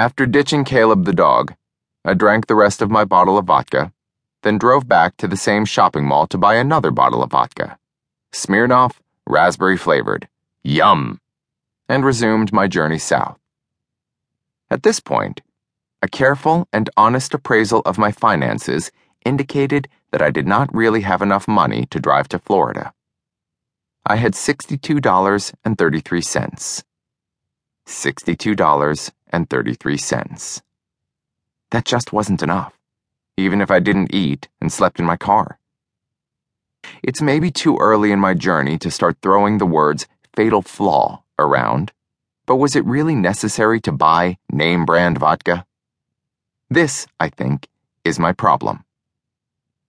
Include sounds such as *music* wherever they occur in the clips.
After ditching Caleb the dog, I drank the rest of my bottle of vodka, then drove back to the same shopping mall to buy another bottle of vodka. Smirnoff, raspberry flavored. Yum! And resumed my journey south. At this point, a careful and honest appraisal of my finances indicated that I did not really have enough money to drive to Florida. I had $62.33. $62.33. That just wasn't enough, even if I didn't eat and slept in my car. It's maybe too early in my journey to start throwing the words fatal flaw around, but was it really necessary to buy name brand vodka? This, I think, is my problem.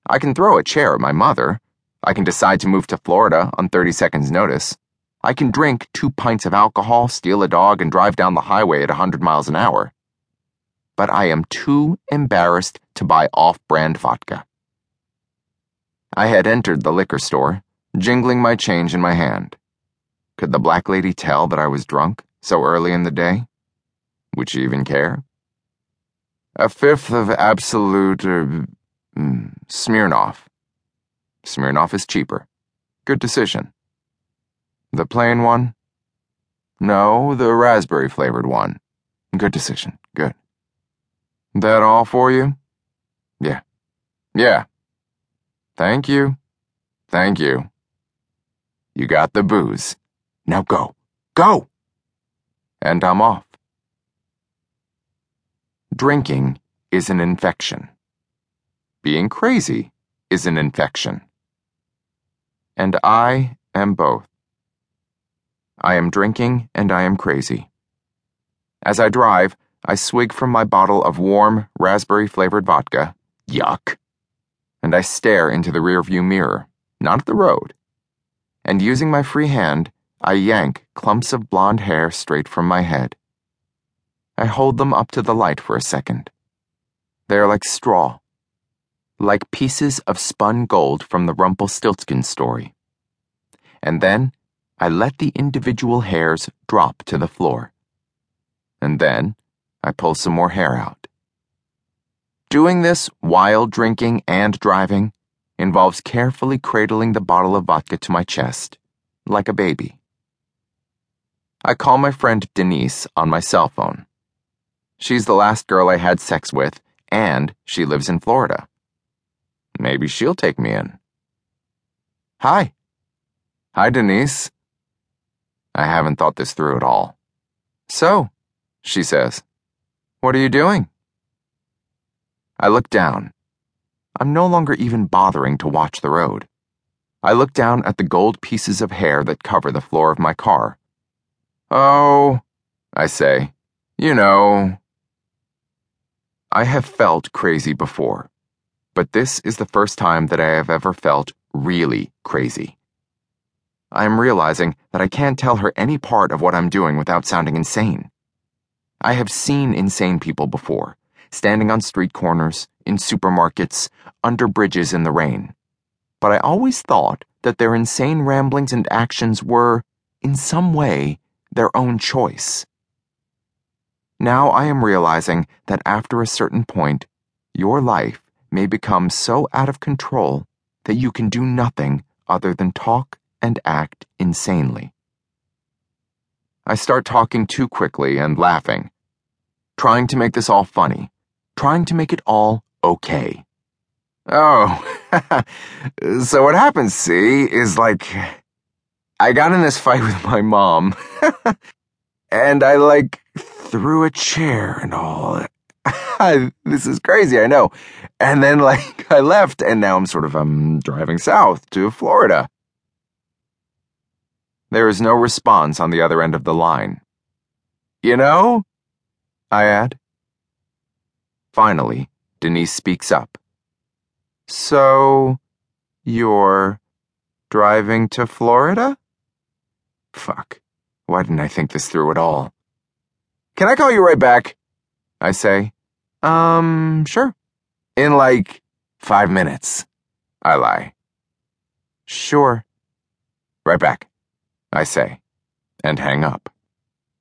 I can throw a chair at my mother. I can decide to move to Florida on 30 seconds' notice. I can drink two pints of alcohol, steal a dog, and drive down the highway at 100 miles an hour. But I am too embarrassed to buy off brand vodka. I had entered the liquor store, jingling my change in my hand. Could the black lady tell that I was drunk so early in the day? Would she even care? A fifth of Absolut uh, mm, Smirnoff. Smirnoff is cheaper. Good decision. The plain one? No, the raspberry flavored one. Good decision. Good. That all for you? Yeah. Yeah. Thank you. Thank you. You got the booze. Now go. Go! And I'm off. Drinking is an infection. Being crazy is an infection. And I am both. I am drinking and I am crazy. As I drive, I swig from my bottle of warm, raspberry flavored vodka. Yuck. And I stare into the rearview mirror, not at the road. And using my free hand, I yank clumps of blonde hair straight from my head. I hold them up to the light for a second. They are like straw, like pieces of spun gold from the Rumpelstiltskin story. And then I let the individual hairs drop to the floor. And then I pull some more hair out. Doing this while drinking and driving involves carefully cradling the bottle of vodka to my chest, like a baby. I call my friend Denise on my cell phone. She's the last girl I had sex with, and she lives in Florida. Maybe she'll take me in. Hi. Hi, Denise. I haven't thought this through at all. So, she says, what are you doing? I look down. I'm no longer even bothering to watch the road. I look down at the gold pieces of hair that cover the floor of my car. Oh, I say, you know. I have felt crazy before, but this is the first time that I have ever felt really crazy. I am realizing that I can't tell her any part of what I'm doing without sounding insane. I have seen insane people before, standing on street corners, in supermarkets, under bridges in the rain. But I always thought that their insane ramblings and actions were, in some way, their own choice. Now I am realizing that after a certain point, your life may become so out of control that you can do nothing other than talk and act insanely. I start talking too quickly and laughing, trying to make this all funny, trying to make it all okay. Oh, *laughs* so what happens, see, is like, I got in this fight with my mom, *laughs* and I like threw a chair and all. *laughs* this is crazy, I know. And then like I left, and now I'm sort of um driving south to Florida. There is no response on the other end of the line. You know? I add. Finally, Denise speaks up. So, you're driving to Florida? Fuck. Why didn't I think this through at all? Can I call you right back? I say. Um, sure. In like five minutes. I lie. Sure. Right back. I say, and hang up.